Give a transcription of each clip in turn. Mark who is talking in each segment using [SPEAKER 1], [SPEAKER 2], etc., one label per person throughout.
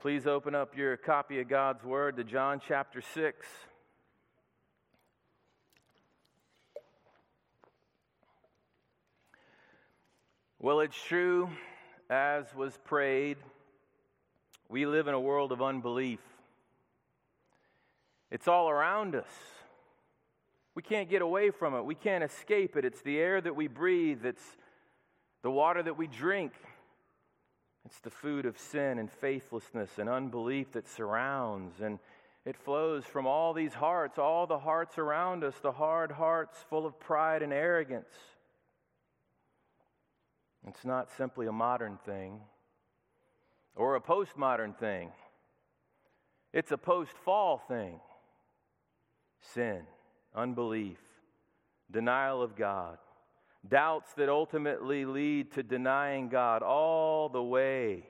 [SPEAKER 1] Please open up your copy of God's Word to John chapter 6. Well, it's true, as was prayed, we live in a world of unbelief. It's all around us. We can't get away from it. We can't escape it. It's the air that we breathe, it's the water that we drink. It's the food of sin and faithlessness and unbelief that surrounds. And it flows from all these hearts, all the hearts around us, the hard hearts full of pride and arrogance. It's not simply a modern thing or a postmodern thing, it's a post fall thing. Sin, unbelief, denial of God, doubts that ultimately lead to denying God all the way,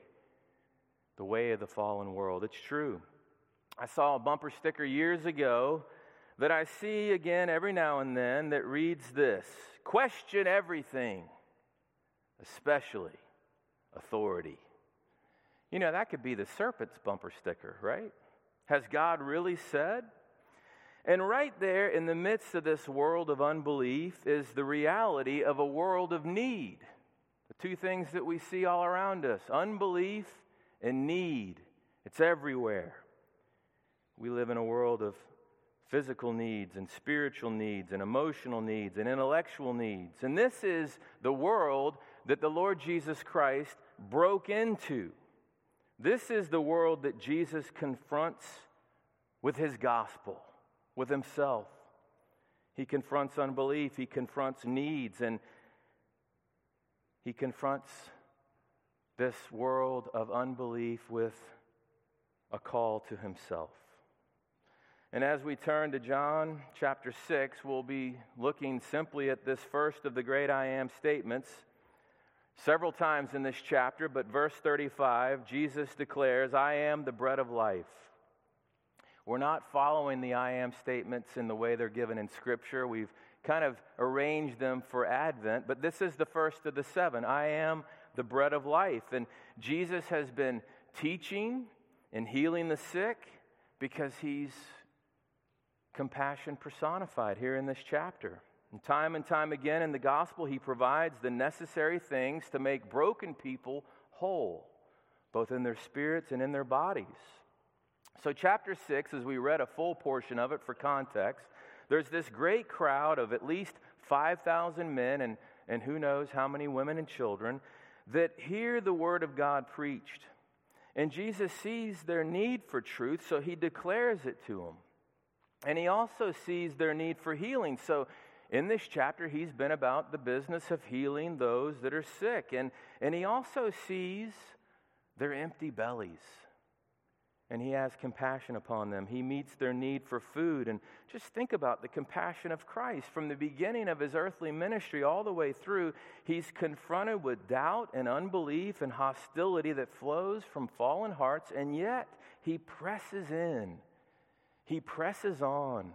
[SPEAKER 1] the way of the fallen world. It's true. I saw a bumper sticker years ago that I see again every now and then that reads this Question everything, especially authority. You know, that could be the serpent's bumper sticker, right? Has God really said? And right there in the midst of this world of unbelief is the reality of a world of need. The two things that we see all around us unbelief and need. It's everywhere. We live in a world of physical needs and spiritual needs and emotional needs and intellectual needs. And this is the world that the Lord Jesus Christ broke into. This is the world that Jesus confronts with his gospel with himself. He confronts unbelief, he confronts needs, and he confronts this world of unbelief with a call to himself. And as we turn to John chapter 6, we'll be looking simply at this first of the great I am statements. Several times in this chapter, but verse 35, Jesus declares, I am the bread of life. We're not following the I am statements in the way they're given in Scripture. We've kind of arranged them for Advent, but this is the first of the seven. I am the bread of life. And Jesus has been teaching and healing the sick because he's compassion personified here in this chapter. And time and time again in the gospel, he provides the necessary things to make broken people whole, both in their spirits and in their bodies. So, chapter 6, as we read a full portion of it for context, there's this great crowd of at least 5,000 men and, and who knows how many women and children that hear the word of God preached. And Jesus sees their need for truth, so he declares it to them. And he also sees their need for healing. So, in this chapter, he's been about the business of healing those that are sick. And, and he also sees their empty bellies and he has compassion upon them. He meets their need for food. And just think about the compassion of Christ. From the beginning of his earthly ministry all the way through, he's confronted with doubt and unbelief and hostility that flows from fallen hearts, and yet he presses in. He presses on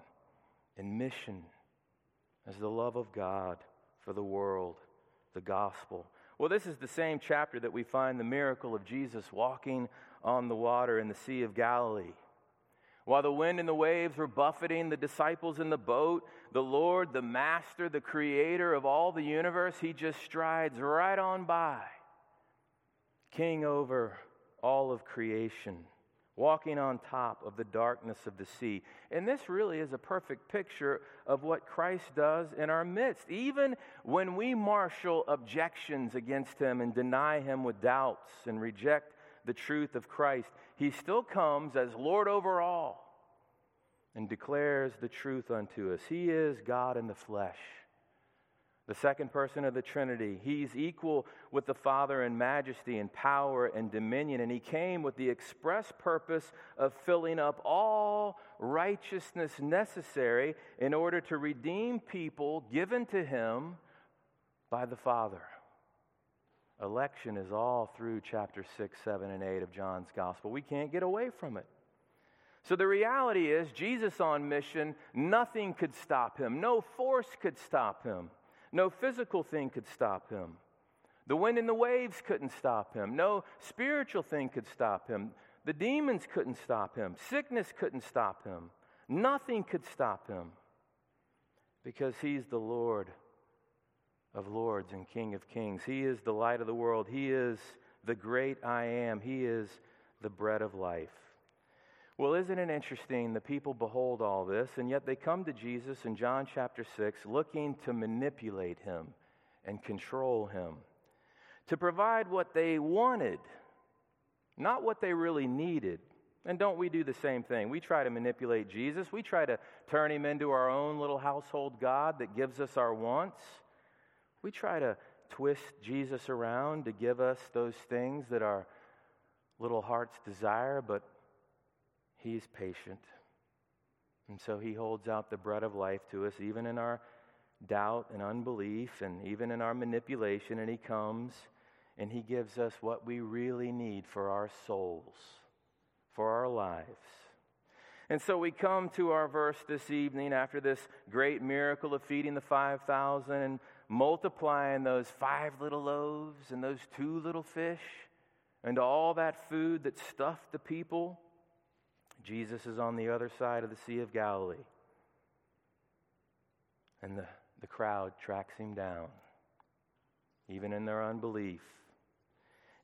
[SPEAKER 1] in mission as the love of God for the world, the gospel. Well, this is the same chapter that we find the miracle of Jesus walking on the water in the Sea of Galilee. While the wind and the waves were buffeting the disciples in the boat, the Lord, the Master, the Creator of all the universe, He just strides right on by, King over all of creation, walking on top of the darkness of the sea. And this really is a perfect picture of what Christ does in our midst. Even when we marshal objections against Him and deny Him with doubts and reject the truth of Christ, he still comes as Lord over all and declares the truth unto us. He is God in the flesh, the second person of the Trinity. He's equal with the Father in majesty and power and dominion, and he came with the express purpose of filling up all righteousness necessary in order to redeem people given to him by the Father. Election is all through chapter 6, 7, and 8 of John's gospel. We can't get away from it. So the reality is, Jesus on mission, nothing could stop him. No force could stop him. No physical thing could stop him. The wind and the waves couldn't stop him. No spiritual thing could stop him. The demons couldn't stop him, sickness couldn't stop him, nothing could stop him because he's the Lord of lords and King of kings. He is the light of the world. He is the great I am. He is the bread of life. Well, isn't it interesting? The people behold all this, and yet they come to Jesus in John chapter 6 looking to manipulate him and control him, to provide what they wanted, not what they really needed. And don't we do the same thing? We try to manipulate Jesus. We try to turn him into our own little household God that gives us our wants. We try to twist Jesus around to give us those things that our little hearts desire, but He's patient. And so He holds out the bread of life to us, even in our doubt and unbelief, and even in our manipulation. And He comes and He gives us what we really need for our souls, for our lives. And so we come to our verse this evening after this great miracle of feeding the 5,000 and multiplying those five little loaves and those two little fish and all that food that stuffed the people. Jesus is on the other side of the Sea of Galilee. And the, the crowd tracks him down, even in their unbelief.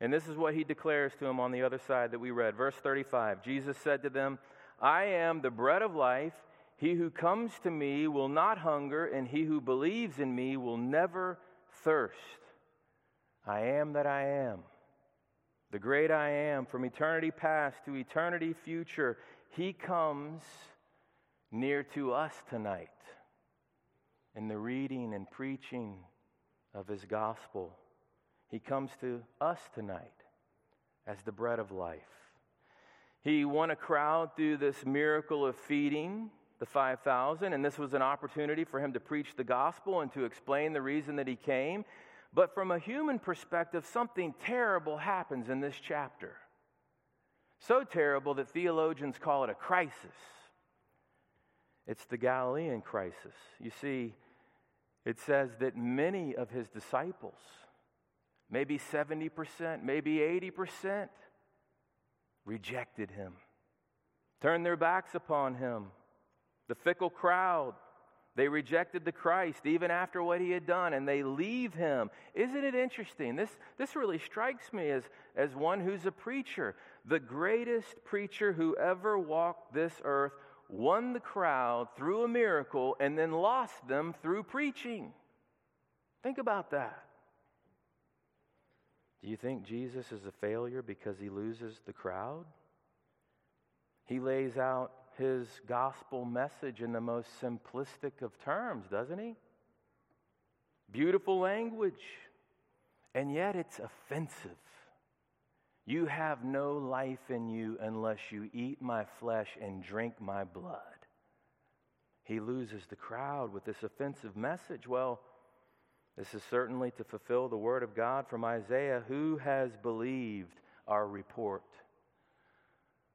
[SPEAKER 1] And this is what he declares to them on the other side that we read. Verse 35 Jesus said to them, I am the bread of life. He who comes to me will not hunger, and he who believes in me will never thirst. I am that I am. The great I am, from eternity past to eternity future, he comes near to us tonight in the reading and preaching of his gospel. He comes to us tonight as the bread of life. He won a crowd through this miracle of feeding the 5,000, and this was an opportunity for him to preach the gospel and to explain the reason that he came. But from a human perspective, something terrible happens in this chapter. So terrible that theologians call it a crisis. It's the Galilean crisis. You see, it says that many of his disciples, maybe 70%, maybe 80%, rejected him, turned their backs upon him. The fickle crowd, they rejected the Christ even after what he had done, and they leave him. Isn't it interesting? This, this really strikes me as, as one who's a preacher. The greatest preacher who ever walked this earth won the crowd through a miracle and then lost them through preaching. Think about that. Do you think Jesus is a failure because he loses the crowd? He lays out his gospel message in the most simplistic of terms, doesn't he? Beautiful language, and yet it's offensive. You have no life in you unless you eat my flesh and drink my blood. He loses the crowd with this offensive message. Well, this is certainly to fulfill the word of God from Isaiah who has believed our report?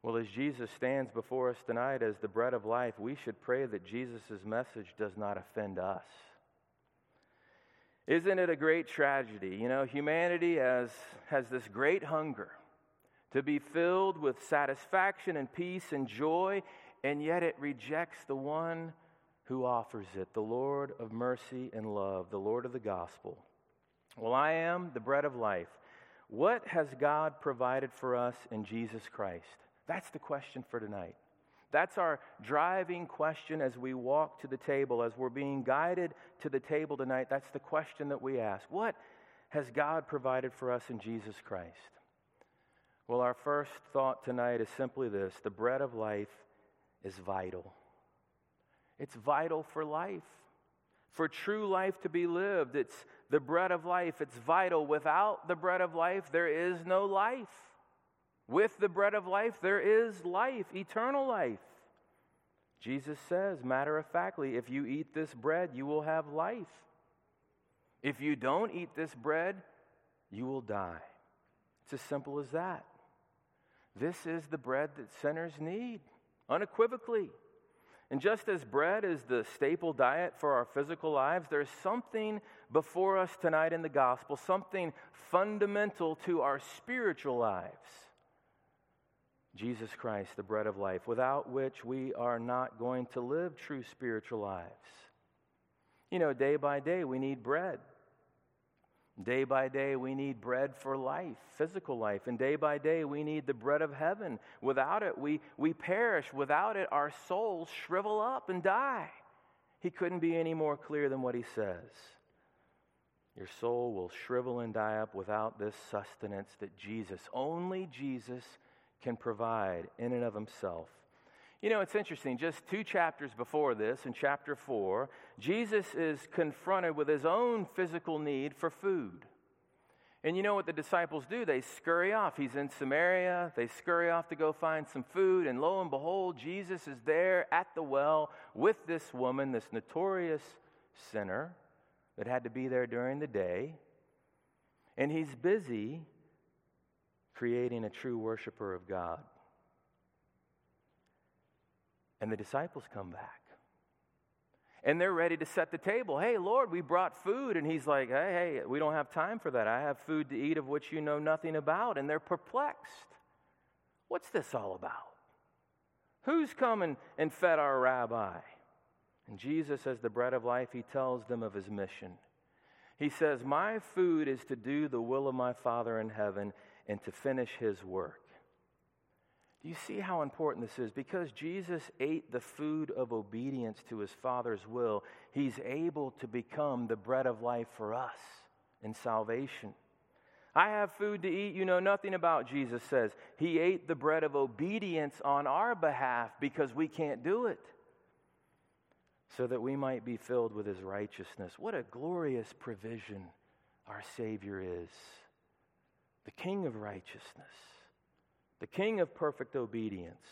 [SPEAKER 1] Well, as Jesus stands before us tonight as the bread of life, we should pray that Jesus' message does not offend us. Isn't it a great tragedy? You know, humanity has, has this great hunger to be filled with satisfaction and peace and joy, and yet it rejects the one who offers it, the Lord of mercy and love, the Lord of the gospel. Well, I am the bread of life. What has God provided for us in Jesus Christ? That's the question for tonight. That's our driving question as we walk to the table, as we're being guided to the table tonight. That's the question that we ask. What has God provided for us in Jesus Christ? Well, our first thought tonight is simply this the bread of life is vital. It's vital for life, for true life to be lived. It's the bread of life. It's vital. Without the bread of life, there is no life. With the bread of life, there is life, eternal life. Jesus says, matter of factly, if you eat this bread, you will have life. If you don't eat this bread, you will die. It's as simple as that. This is the bread that sinners need, unequivocally. And just as bread is the staple diet for our physical lives, there's something before us tonight in the gospel, something fundamental to our spiritual lives. Jesus Christ, the bread of life, without which we are not going to live true spiritual lives. You know, day by day, we need bread. Day by day, we need bread for life, physical life. And day by day, we need the bread of heaven. Without it, we, we perish. Without it, our souls shrivel up and die. He couldn't be any more clear than what he says. Your soul will shrivel and die up without this sustenance that Jesus, only Jesus, can provide in and of himself. You know, it's interesting. Just two chapters before this, in chapter 4, Jesus is confronted with his own physical need for food. And you know what the disciples do? They scurry off. He's in Samaria. They scurry off to go find some food. And lo and behold, Jesus is there at the well with this woman, this notorious sinner that had to be there during the day. And he's busy creating a true worshiper of God. And the disciples come back. And they're ready to set the table. Hey, Lord, we brought food. And he's like, hey, hey, we don't have time for that. I have food to eat of which you know nothing about. And they're perplexed. What's this all about? Who's come and, and fed our rabbi? And Jesus, as the bread of life, he tells them of his mission. He says, My food is to do the will of my Father in heaven and to finish his work. Do you see how important this is? Because Jesus ate the food of obedience to his Father's will, he's able to become the bread of life for us in salvation. I have food to eat you know nothing about, Jesus says. He ate the bread of obedience on our behalf because we can't do it, so that we might be filled with his righteousness. What a glorious provision our Savior is the King of righteousness, the King of perfect obedience.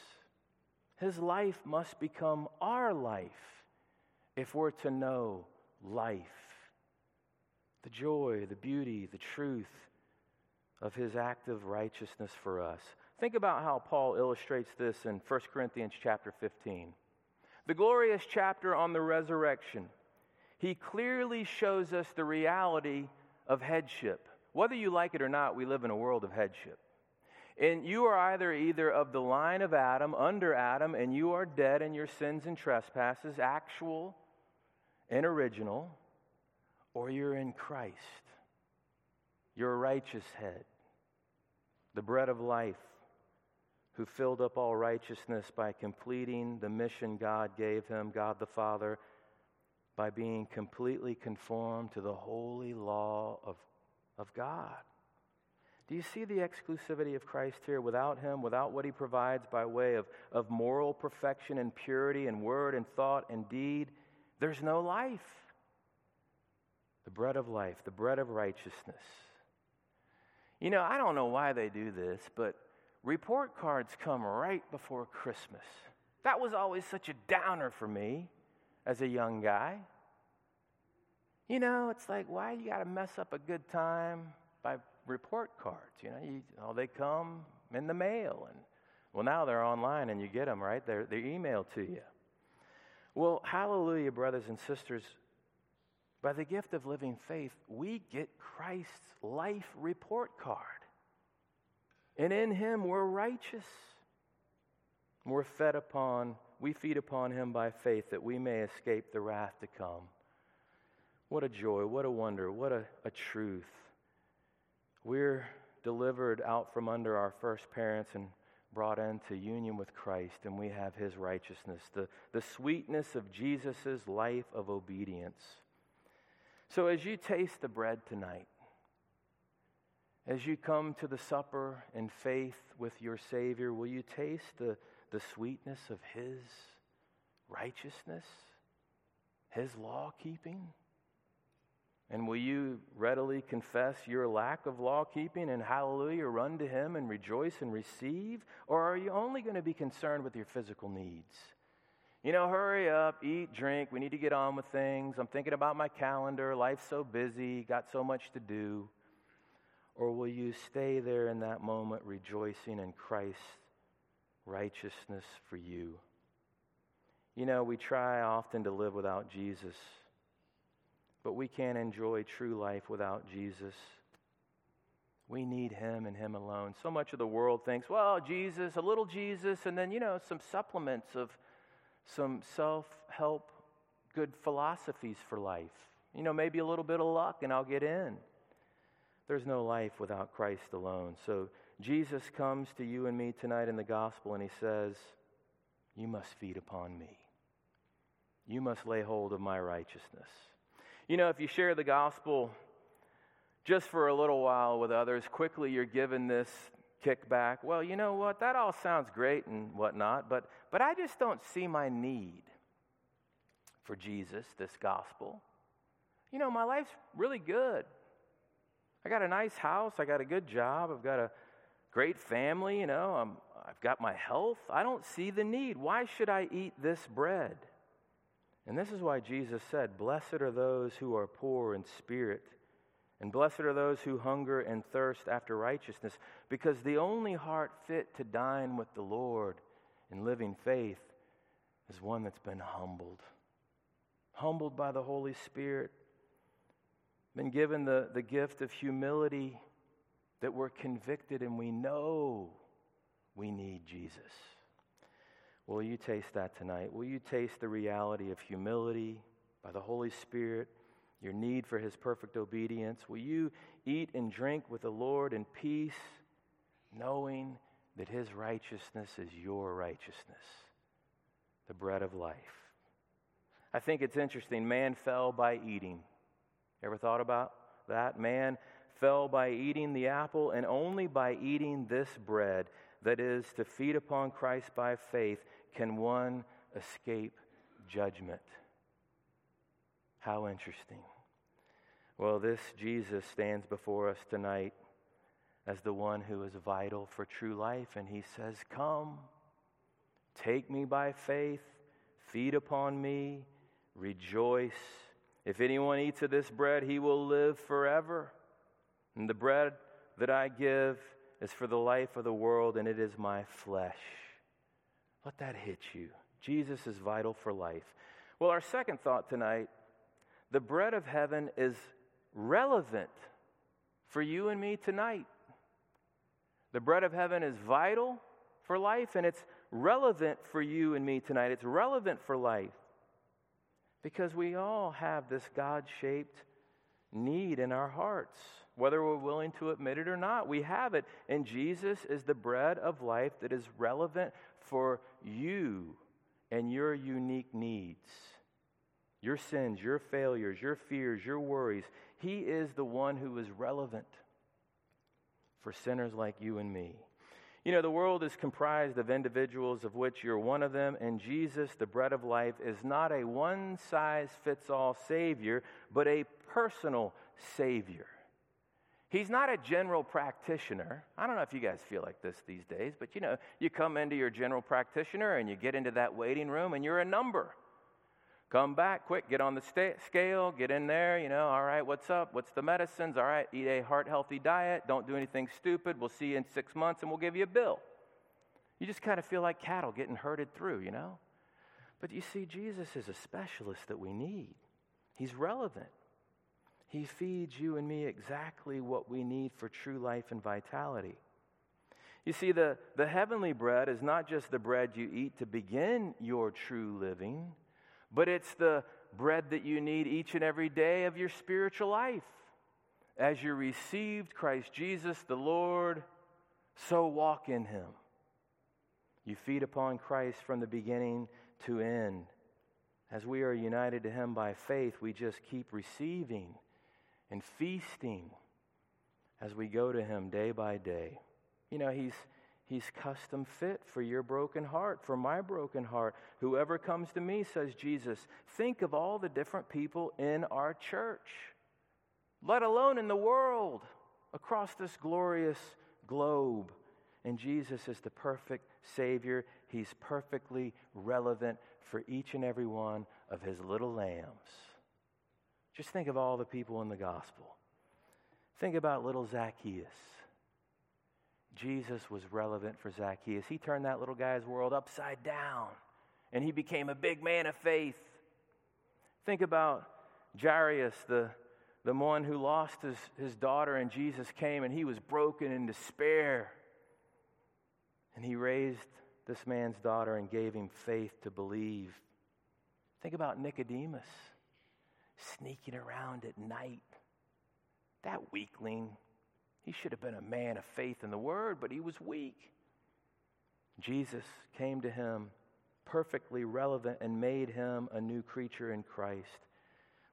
[SPEAKER 1] His life must become our life if we're to know life, the joy, the beauty, the truth of his act of righteousness for us. Think about how Paul illustrates this in 1 Corinthians chapter 15. The glorious chapter on the resurrection. He clearly shows us the reality of headship. Whether you like it or not, we live in a world of headship. And you are either either of the line of Adam, under Adam, and you are dead in your sins and trespasses, actual and original, or you're in Christ. Your righteous head, the bread of life, who filled up all righteousness by completing the mission God gave him, God the Father, by being completely conformed to the holy law of of God. Do you see the exclusivity of Christ here? Without Him, without what He provides by way of, of moral perfection and purity and word and thought and deed, there's no life. The bread of life, the bread of righteousness. You know, I don't know why they do this, but report cards come right before Christmas. That was always such a downer for me as a young guy. You know, it's like, why you got to mess up a good time by report cards? You know, you, oh, they come in the mail. And, well, now they're online and you get them, right? They're, they're emailed to you. Well, hallelujah, brothers and sisters. By the gift of living faith, we get Christ's life report card. And in him we're righteous. We're fed upon, we feed upon him by faith that we may escape the wrath to come. What a joy, what a wonder, what a, a truth. We're delivered out from under our first parents and brought into union with Christ, and we have his righteousness, the, the sweetness of Jesus' life of obedience. So, as you taste the bread tonight, as you come to the supper in faith with your Savior, will you taste the, the sweetness of his righteousness, his law keeping? And will you readily confess your lack of law keeping and hallelujah, run to Him and rejoice and receive? Or are you only going to be concerned with your physical needs? You know, hurry up, eat, drink. We need to get on with things. I'm thinking about my calendar. Life's so busy, got so much to do. Or will you stay there in that moment rejoicing in Christ's righteousness for you? You know, we try often to live without Jesus. But we can't enjoy true life without Jesus. We need Him and Him alone. So much of the world thinks, well, Jesus, a little Jesus, and then, you know, some supplements of some self help, good philosophies for life. You know, maybe a little bit of luck and I'll get in. There's no life without Christ alone. So Jesus comes to you and me tonight in the gospel and he says, You must feed upon me. You must lay hold of my righteousness. You know, if you share the gospel just for a little while with others, quickly you're given this kickback. Well, you know what? That all sounds great and whatnot, but, but I just don't see my need for Jesus, this gospel. You know, my life's really good. I got a nice house. I got a good job. I've got a great family. You know, I'm, I've got my health. I don't see the need. Why should I eat this bread? And this is why Jesus said, Blessed are those who are poor in spirit, and blessed are those who hunger and thirst after righteousness, because the only heart fit to dine with the Lord in living faith is one that's been humbled. Humbled by the Holy Spirit, been given the, the gift of humility, that we're convicted and we know we need Jesus. Will you taste that tonight? Will you taste the reality of humility by the Holy Spirit, your need for His perfect obedience? Will you eat and drink with the Lord in peace, knowing that His righteousness is your righteousness, the bread of life? I think it's interesting. Man fell by eating. Ever thought about that? Man fell by eating the apple, and only by eating this bread, that is, to feed upon Christ by faith, can one escape judgment. How interesting. Well, this Jesus stands before us tonight as the one who is vital for true life, and he says, Come, take me by faith, feed upon me, rejoice. If anyone eats of this bread, he will live forever. And the bread that I give is for the life of the world, and it is my flesh. Let that hit you. Jesus is vital for life. Well, our second thought tonight the bread of heaven is relevant for you and me tonight. The bread of heaven is vital for life, and it's relevant for you and me tonight. It's relevant for life because we all have this God shaped need in our hearts whether we're willing to admit it or not. We have it. And Jesus is the bread of life that is relevant for you and your unique needs, your sins, your failures, your fears, your worries. He is the one who is relevant for sinners like you and me. You know, the world is comprised of individuals of which you're one of them, and Jesus, the bread of life, is not a one size fits all Savior, but a personal Savior. He's not a general practitioner. I don't know if you guys feel like this these days, but you know, you come into your general practitioner and you get into that waiting room and you're a number. Come back quick, get on the sta- scale, get in there, you know, all right, what's up? What's the medicines? All right, eat a heart healthy diet, don't do anything stupid. We'll see you in six months and we'll give you a bill. You just kind of feel like cattle getting herded through, you know? But you see, Jesus is a specialist that we need, he's relevant. He feeds you and me exactly what we need for true life and vitality. You see, the, the heavenly bread is not just the bread you eat to begin your true living, but it's the bread that you need each and every day of your spiritual life. As you received Christ Jesus the Lord, so walk in him. You feed upon Christ from the beginning to end. As we are united to him by faith, we just keep receiving and feasting as we go to Him day by day. You know, He's, he's custom fit for your broken heart, for my broken heart. Whoever comes to me, says Jesus, think of all the different people in our church, let alone in the world, across this glorious globe. And Jesus is the perfect Savior. He's perfectly relevant for each and every one of His little lambs. Just think of all the people in the gospel. Think about little Zacchaeus. Jesus was relevant for Zacchaeus. He turned that little guy's world upside down and he became a big man of faith. Think about Jairus, the, the one who lost his, his daughter, and Jesus came and he was broken in despair. And he raised this man's daughter and gave him faith to believe. Think about Nicodemus sneaking around at night. That weakling, he should have been a man of faith in the word, but he was weak. Jesus came to him perfectly relevant and made him a new creature in Christ.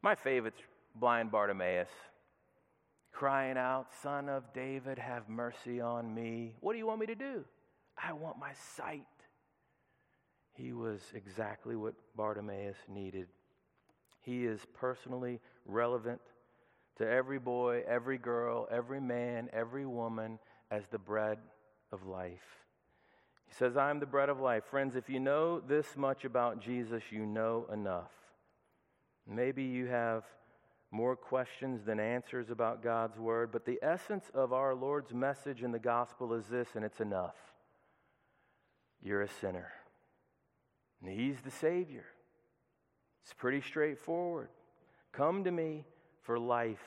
[SPEAKER 1] My favorite's blind Bartimaeus, crying out, Son of David, have mercy on me. What do you want me to do? I want my sight. He was exactly what Bartimaeus needed. He is personally relevant to every boy, every girl, every man, every woman as the bread of life. He says, I am the bread of life. Friends, if you know this much about Jesus, you know enough. Maybe you have more questions than answers about God's word, but the essence of our Lord's message in the gospel is this, and it's enough. You're a sinner. And He's the Savior. It's pretty straightforward. Come to me for life.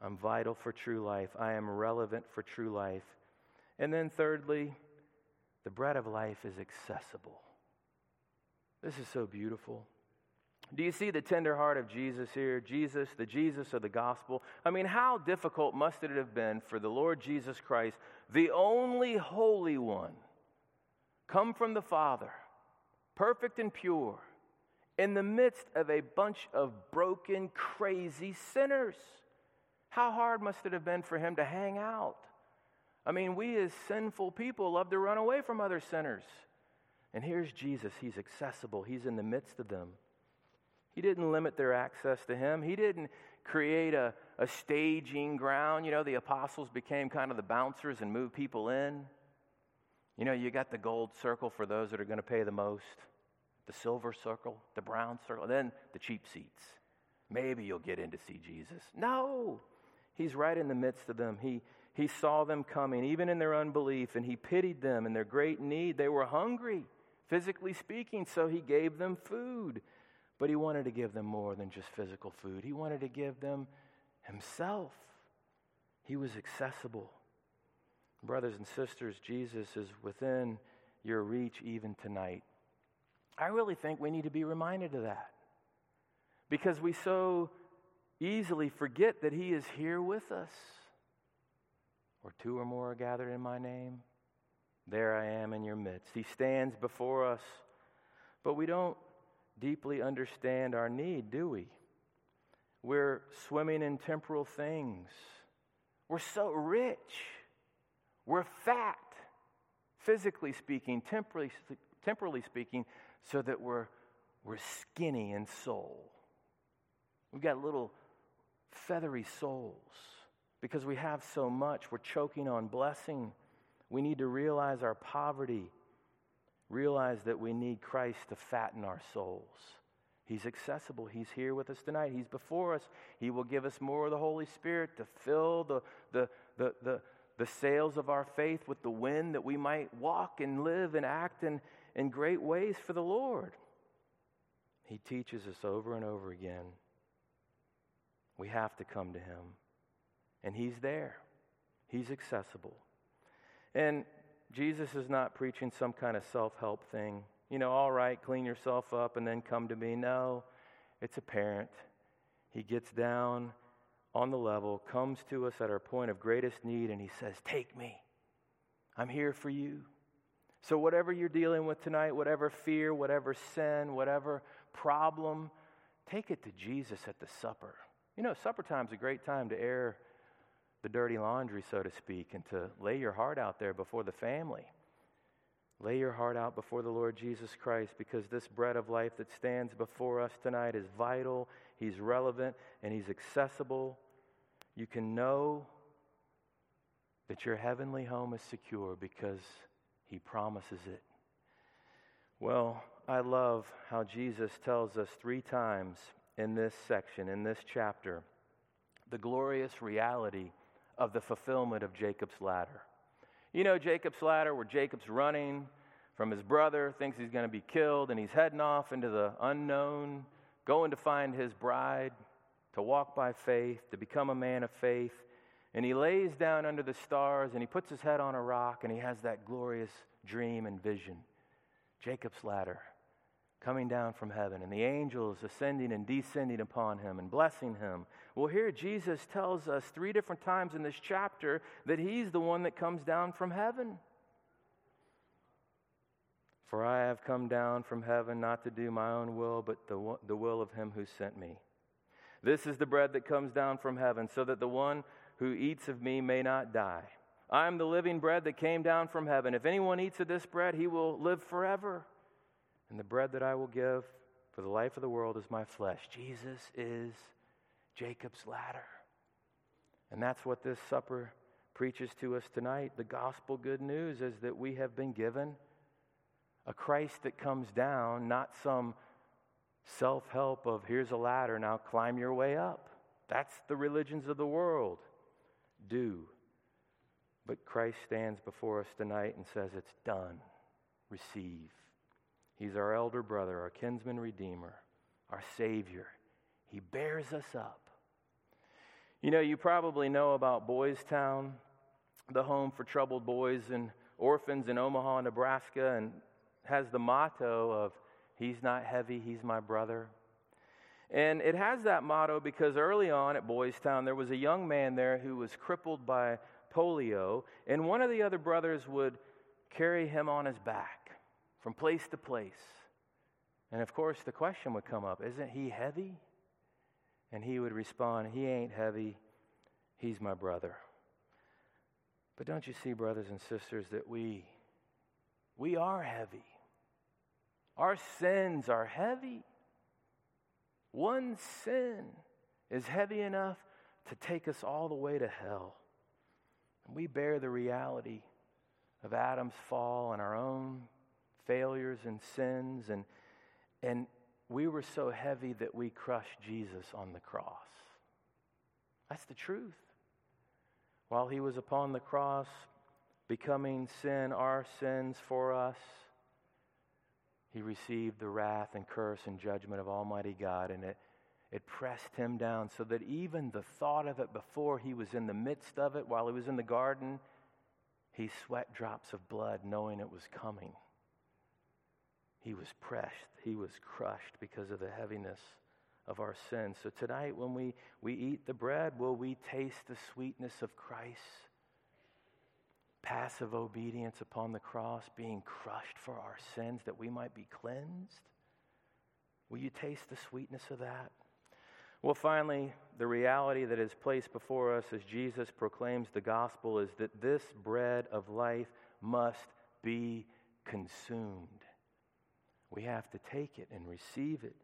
[SPEAKER 1] I'm vital for true life. I am relevant for true life. And then, thirdly, the bread of life is accessible. This is so beautiful. Do you see the tender heart of Jesus here? Jesus, the Jesus of the gospel. I mean, how difficult must it have been for the Lord Jesus Christ, the only Holy One, come from the Father, perfect and pure, in the midst of a bunch of broken, crazy sinners? How hard must it have been for him to hang out? I mean, we as sinful people love to run away from other sinners. And here's Jesus. He's accessible, He's in the midst of them. He didn't limit their access to him. He didn't create a, a staging ground. You know, the apostles became kind of the bouncers and moved people in. You know, you got the gold circle for those that are going to pay the most, the silver circle, the brown circle, then the cheap seats. Maybe you'll get in to see Jesus. No, he's right in the midst of them. He, he saw them coming, even in their unbelief, and he pitied them in their great need. They were hungry, physically speaking, so he gave them food. But he wanted to give them more than just physical food, he wanted to give them himself. He was accessible. Brothers and sisters, Jesus is within your reach even tonight. I really think we need to be reminded of that because we so easily forget that He is here with us. Or two or more are gathered in my name, there I am in your midst. He stands before us, but we don't deeply understand our need, do we? We're swimming in temporal things. We're so rich. We're fat, physically speaking, temporally, temporally speaking, so that we're, we're skinny in soul. We've got little feathery souls because we have so much. We're choking on blessing. We need to realize our poverty realize that we need Christ to fatten our souls. He's accessible. He's here with us tonight. He's before us. He will give us more of the Holy Spirit to fill the, the, the, the, the sails of our faith with the wind that we might walk and live and act in, in great ways for the Lord. He teaches us over and over again. We have to come to Him. And He's there, He's accessible. And Jesus is not preaching some kind of self help thing. You know, all right, clean yourself up and then come to me. No, it's apparent. He gets down on the level, comes to us at our point of greatest need, and he says, Take me. I'm here for you. So, whatever you're dealing with tonight, whatever fear, whatever sin, whatever problem, take it to Jesus at the supper. You know, supper time's a great time to air the dirty laundry, so to speak, and to lay your heart out there before the family. Lay your heart out before the Lord Jesus Christ because this bread of life that stands before us tonight is vital, He's relevant, and He's accessible. You can know that your heavenly home is secure because He promises it. Well, I love how Jesus tells us three times in this section, in this chapter, the glorious reality of the fulfillment of Jacob's ladder. You know, Jacob's ladder, where Jacob's running from his brother, thinks he's going to be killed, and he's heading off into the unknown, going to find his bride. to walk by faith, to become a man of faith. And he lays down under the stars and he puts his head on a rock and he has that glorious dream and vision Jacob's ladder coming down from heaven and the angels ascending and descending upon him and blessing him. Well, here Jesus tells us three different times in this chapter that he's the one that comes down from heaven. For I have come down from heaven not to do my own will, but the, the will of him who sent me. This is the bread that comes down from heaven, so that the one who eats of me may not die. I am the living bread that came down from heaven. If anyone eats of this bread, he will live forever. And the bread that I will give for the life of the world is my flesh. Jesus is Jacob's ladder. And that's what this supper preaches to us tonight. The gospel good news is that we have been given a Christ that comes down, not some self help of here's a ladder, now climb your way up. That's the religions of the world. Do. But Christ stands before us tonight and says, It's done. Receive. He's our elder brother, our kinsman redeemer, our Savior. He bears us up. You know, you probably know about Boys Town, the home for troubled boys and orphans in Omaha, Nebraska, and has the motto of, He's not heavy, He's my brother. And it has that motto because early on at Boys Town, there was a young man there who was crippled by polio, and one of the other brothers would carry him on his back from place to place. And of course, the question would come up Isn't he heavy? And he would respond, He ain't heavy, he's my brother. But don't you see, brothers and sisters, that we, we are heavy. Our sins are heavy. One sin is heavy enough to take us all the way to hell. And we bear the reality of Adam's fall and our own failures and sins. And, and we were so heavy that we crushed Jesus on the cross. That's the truth. While he was upon the cross, becoming sin, our sins for us, he received the wrath and curse and judgment of Almighty God, and it, it pressed him down so that even the thought of it before he was in the midst of it, while he was in the garden, he sweat drops of blood knowing it was coming. He was pressed, he was crushed because of the heaviness of our sins. So tonight, when we, we eat the bread, will we taste the sweetness of Christ? Passive obedience upon the cross, being crushed for our sins that we might be cleansed? Will you taste the sweetness of that? Well, finally, the reality that is placed before us as Jesus proclaims the gospel is that this bread of life must be consumed. We have to take it and receive it.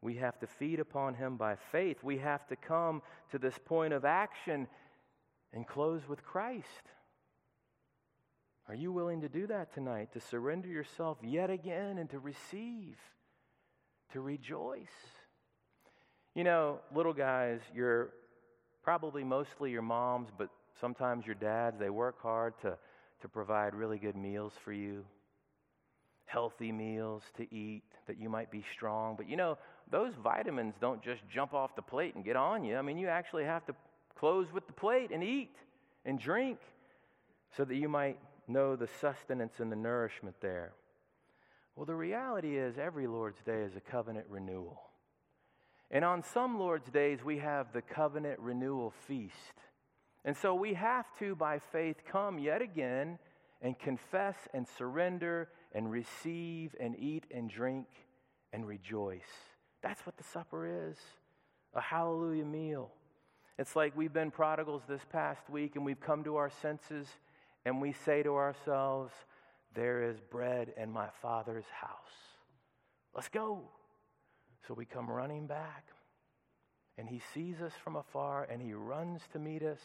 [SPEAKER 1] We have to feed upon him by faith. We have to come to this point of action and close with Christ. Are you willing to do that tonight? To surrender yourself yet again and to receive, to rejoice? You know, little guys, you're probably mostly your moms, but sometimes your dads, they work hard to, to provide really good meals for you, healthy meals to eat that you might be strong. But you know, those vitamins don't just jump off the plate and get on you. I mean, you actually have to close with the plate and eat and drink so that you might know the sustenance and the nourishment there? Well, the reality is every Lord's Day is a covenant renewal. And on some Lord's days, we have the covenant renewal feast. And so we have to, by faith, come yet again and confess and surrender and receive and eat and drink and rejoice. That's what the supper is a hallelujah meal. It's like we've been prodigals this past week and we've come to our senses and we say to ourselves, There is bread in my Father's house. Let's go. So we come running back, and he sees us from afar, and he runs to meet us.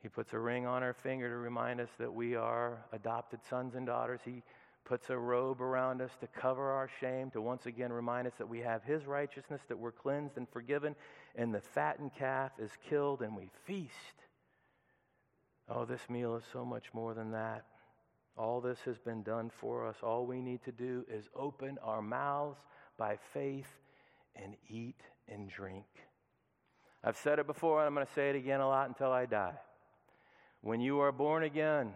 [SPEAKER 1] He puts a ring on our finger to remind us that we are adopted sons and daughters. He puts a robe around us to cover our shame, to once again remind us that we have His righteousness, that we're cleansed and forgiven. And the fattened calf is killed, and we feast. Oh, this meal is so much more than that. All this has been done for us. All we need to do is open our mouths by faith and eat and drink. I've said it before, and I'm going to say it again a lot until I die. When you are born again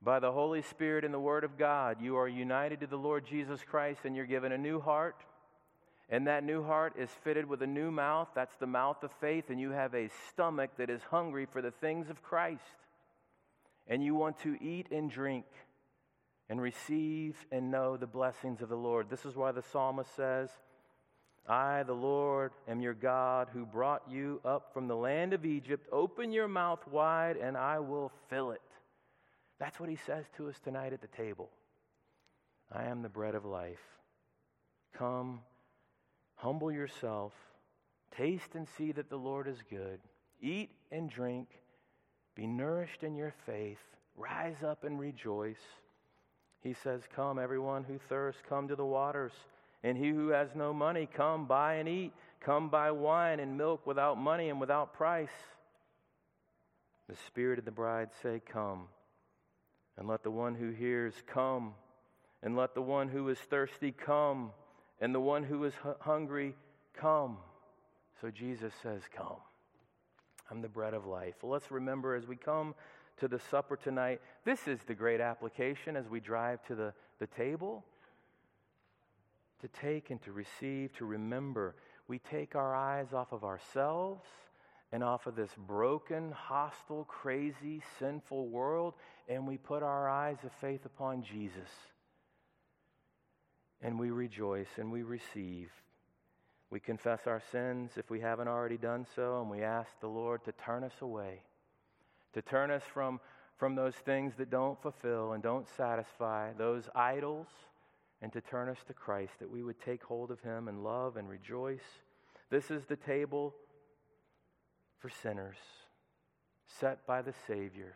[SPEAKER 1] by the Holy Spirit and the Word of God, you are united to the Lord Jesus Christ and you're given a new heart. And that new heart is fitted with a new mouth. That's the mouth of faith. And you have a stomach that is hungry for the things of Christ. And you want to eat and drink and receive and know the blessings of the Lord. This is why the psalmist says, I, the Lord, am your God who brought you up from the land of Egypt. Open your mouth wide, and I will fill it. That's what he says to us tonight at the table. I am the bread of life. Come, humble yourself, taste and see that the Lord is good. Eat and drink, be nourished in your faith, rise up and rejoice. He says, Come, everyone who thirsts, come to the waters. And he who has no money, come buy and eat. Come buy wine and milk without money and without price. The Spirit and the bride say, Come. And let the one who hears come. And let the one who is thirsty come. And the one who is hungry come. So Jesus says, Come. I'm the bread of life. Let's remember as we come to the supper tonight, this is the great application as we drive to the, the table to take and to receive, to remember. We take our eyes off of ourselves and off of this broken, hostile, crazy, sinful world, and we put our eyes of faith upon Jesus. And we rejoice and we receive. We confess our sins if we haven't already done so, and we ask the Lord to turn us away, to turn us from, from those things that don't fulfill and don't satisfy, those idols and to turn us to Christ, that we would take hold of him and love and rejoice. This is the table for sinners set by the Savior.